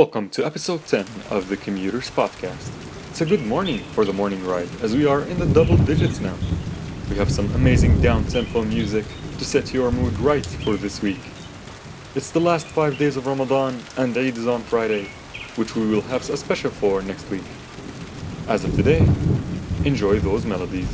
Welcome to episode 10 of the Commuters Podcast. It's a good morning for the morning ride as we are in the double digits now. We have some amazing down tempo music to set your mood right for this week. It's the last five days of Ramadan and Eid is on Friday, which we will have a special for next week. As of today, enjoy those melodies.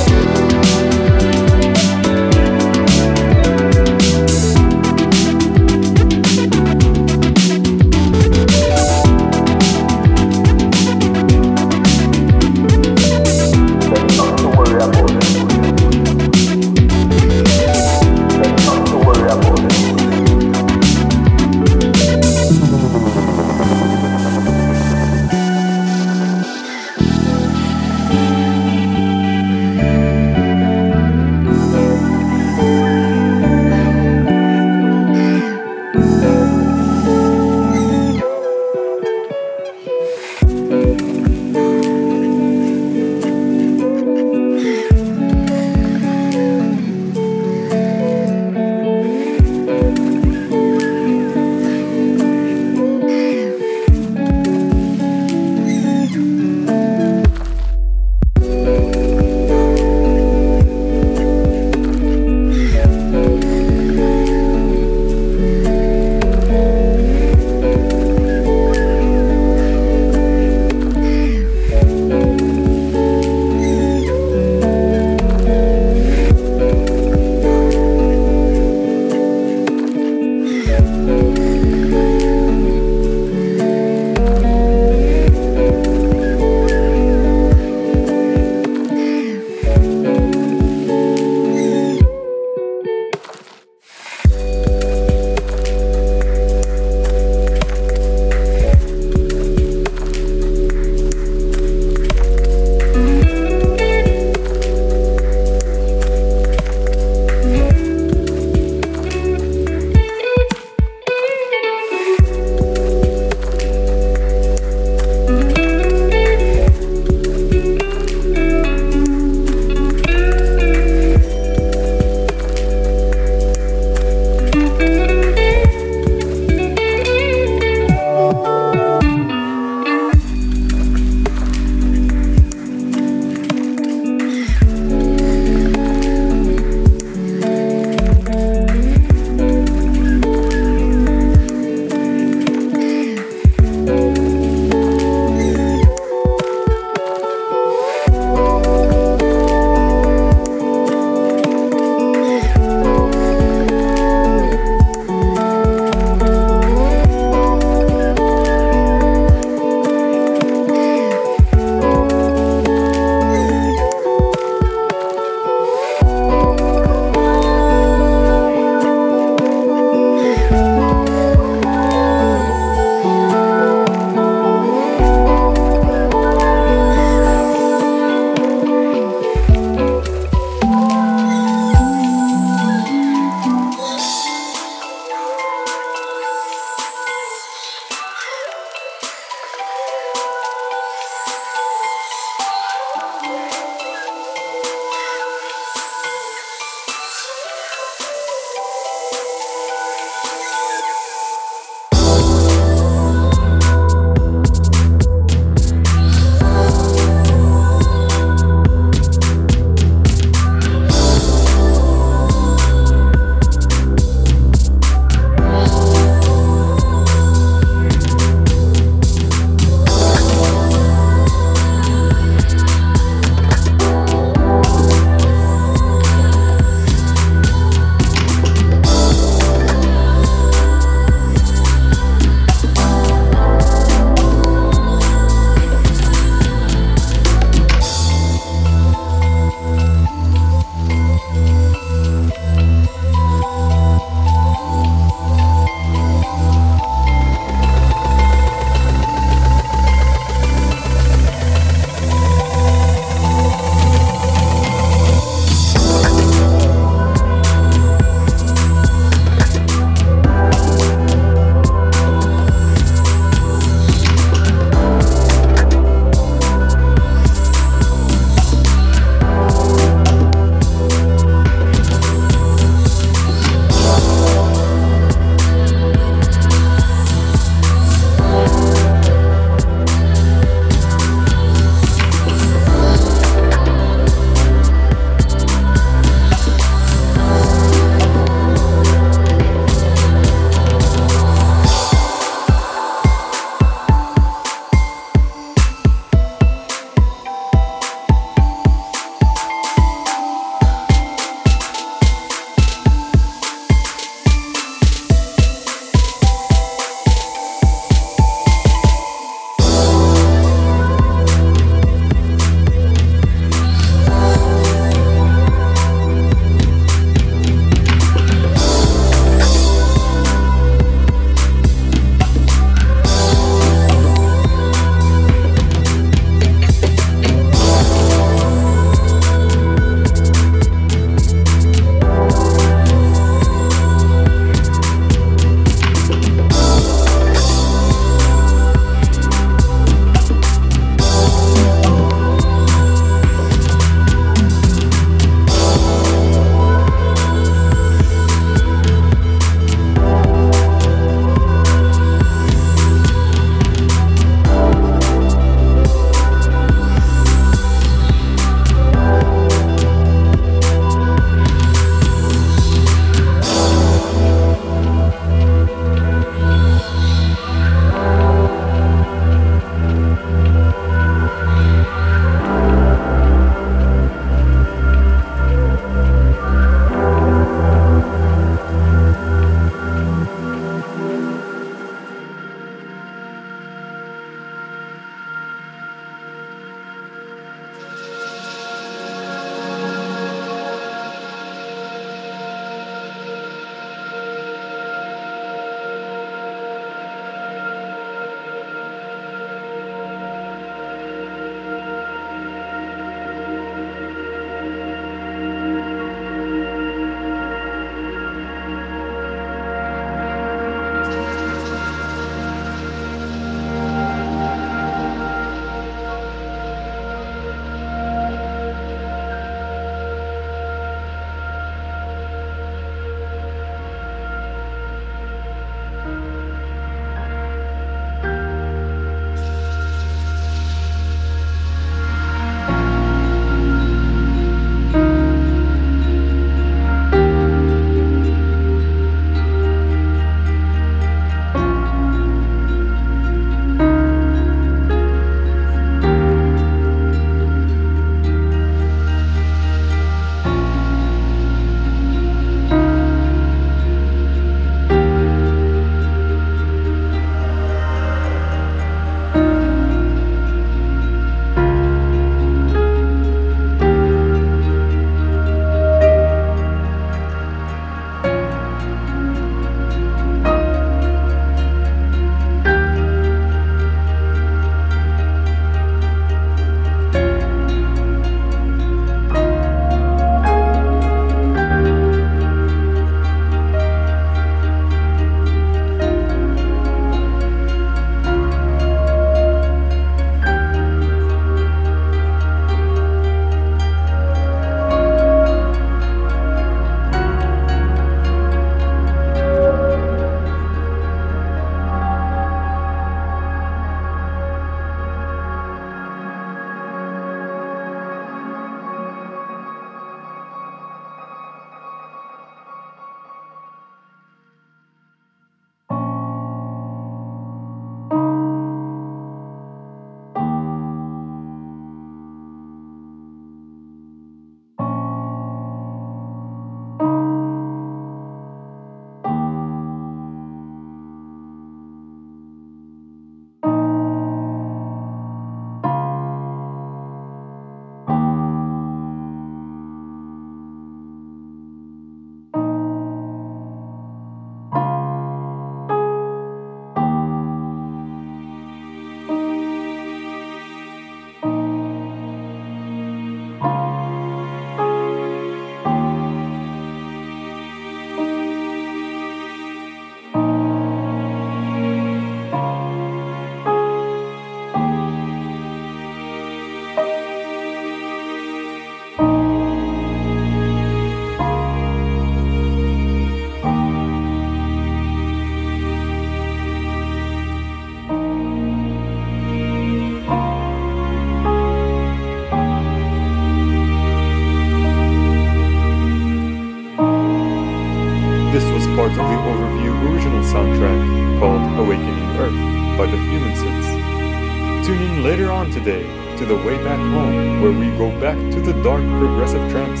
To the dark progressive trance.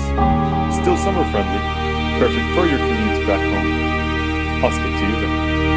Still summer friendly, perfect for your commute back home. I'll speak to you then.